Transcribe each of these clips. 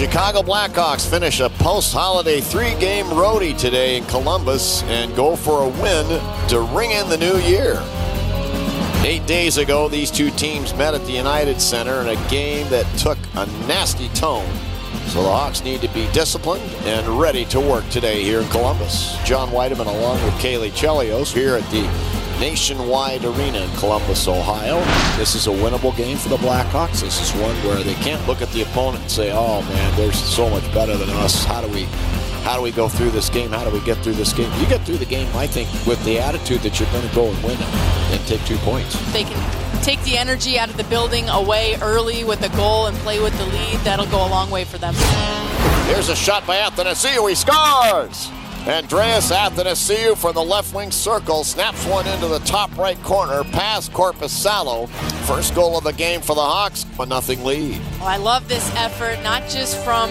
Chicago Blackhawks finish a post-holiday three-game roadie today in Columbus and go for a win to ring in the new year. Eight days ago, these two teams met at the United Center in a game that took a nasty tone. So the Hawks need to be disciplined and ready to work today here in Columbus. John Wiedeman along with Caley Chelios here at the Nationwide Arena in Columbus, Ohio. This is a winnable game for the Blackhawks. This is one where they can't look at the opponent and say, "Oh man, they're so much better than us. How do we how do we go through this game? How do we get through this game? You get through the game, I think, with the attitude that you're going to go and win it and take two points. They can take the energy out of the building away early with a goal and play with the lead. That'll go a long way for them. Here's a shot by Athanasiou. He scores! Andreas Athanasiou from the left wing circle snaps one into the top right corner past Korpisalo. First goal of the game for the Hawks, a nothing lead. Oh, I love this effort, not just from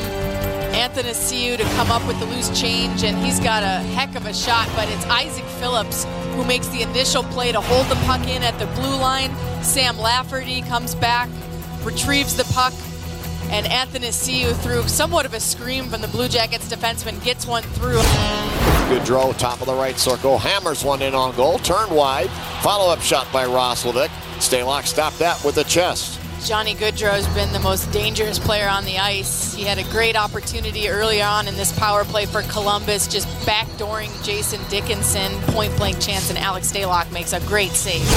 Athanasiou to come up with the loose change, and he's got a heck of a shot, but it's Isak Phillips who makes the initial play to hold the puck in at the blue line. Sam Lafferty comes back, retrieves the puck, and Athanasiou, through somewhat of a scream from the Blue Jackets defenseman, gets one through. Gaudreau, top of the right circle, hammers one in on goal, turned wide. Follow up shot by Roslovic. Stalock stopped that with the chest. Johnny Gaudreau's been the most dangerous player on the ice. He had a great opportunity early on in this power play for Columbus, just backdooring Jason Dickinson, point blank chance, and Alex Stalock makes a great save.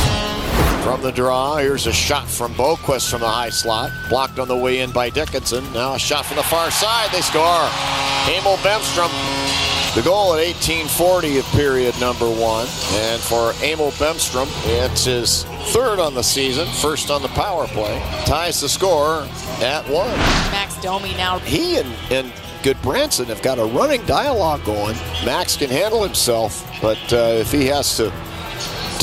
From the draw, here's a shot from Boqvist from the high slot. Blocked on the way in by Dickinson. Now a shot from the far side. They score. Emil Bemstrom. The goal at 1840 of period number one. And for Emil Bemstrom, it's his third on the season, first on the power play. Ties the score at one. Max Domi now. He and, and Gudbranson have got a running dialogue going. Max can handle himself, but uh, if he has to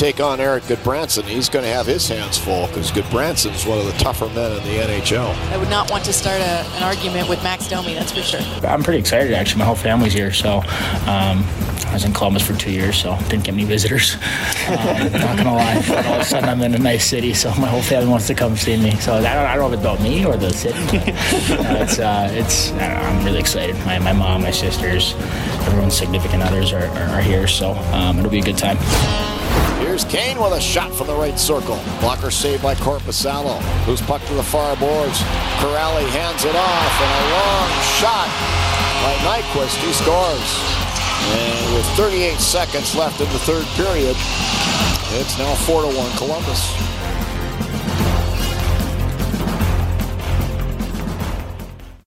take on Erik Gudbranson, he's going to have his hands full because Gudbranson's one of the tougher men in the NHL. I would not want to start a, an argument with Max Domi, that's for sure. I'm pretty excited, actually. My whole family's here, so um, I was in Columbus for two years, so didn't get many visitors. Um, not gonna lie, but all of a sudden I'm in a nice city, so my whole family wants to come see me. So I don't, I don't know if it's about me or the city. But, uh, it's uh, it's I'm really excited. My, my mom, my sisters, everyone's significant others are, are, are here, so um, it'll be a good time. Here's Kane with a shot from the right circle. Blocker saved by Korpisalo, who's puck to the far boards. Kuraly hands it off, and a long shot by Nyquist. He scores. And with 38 seconds left in the third period, it's now 4 to 1 Columbus.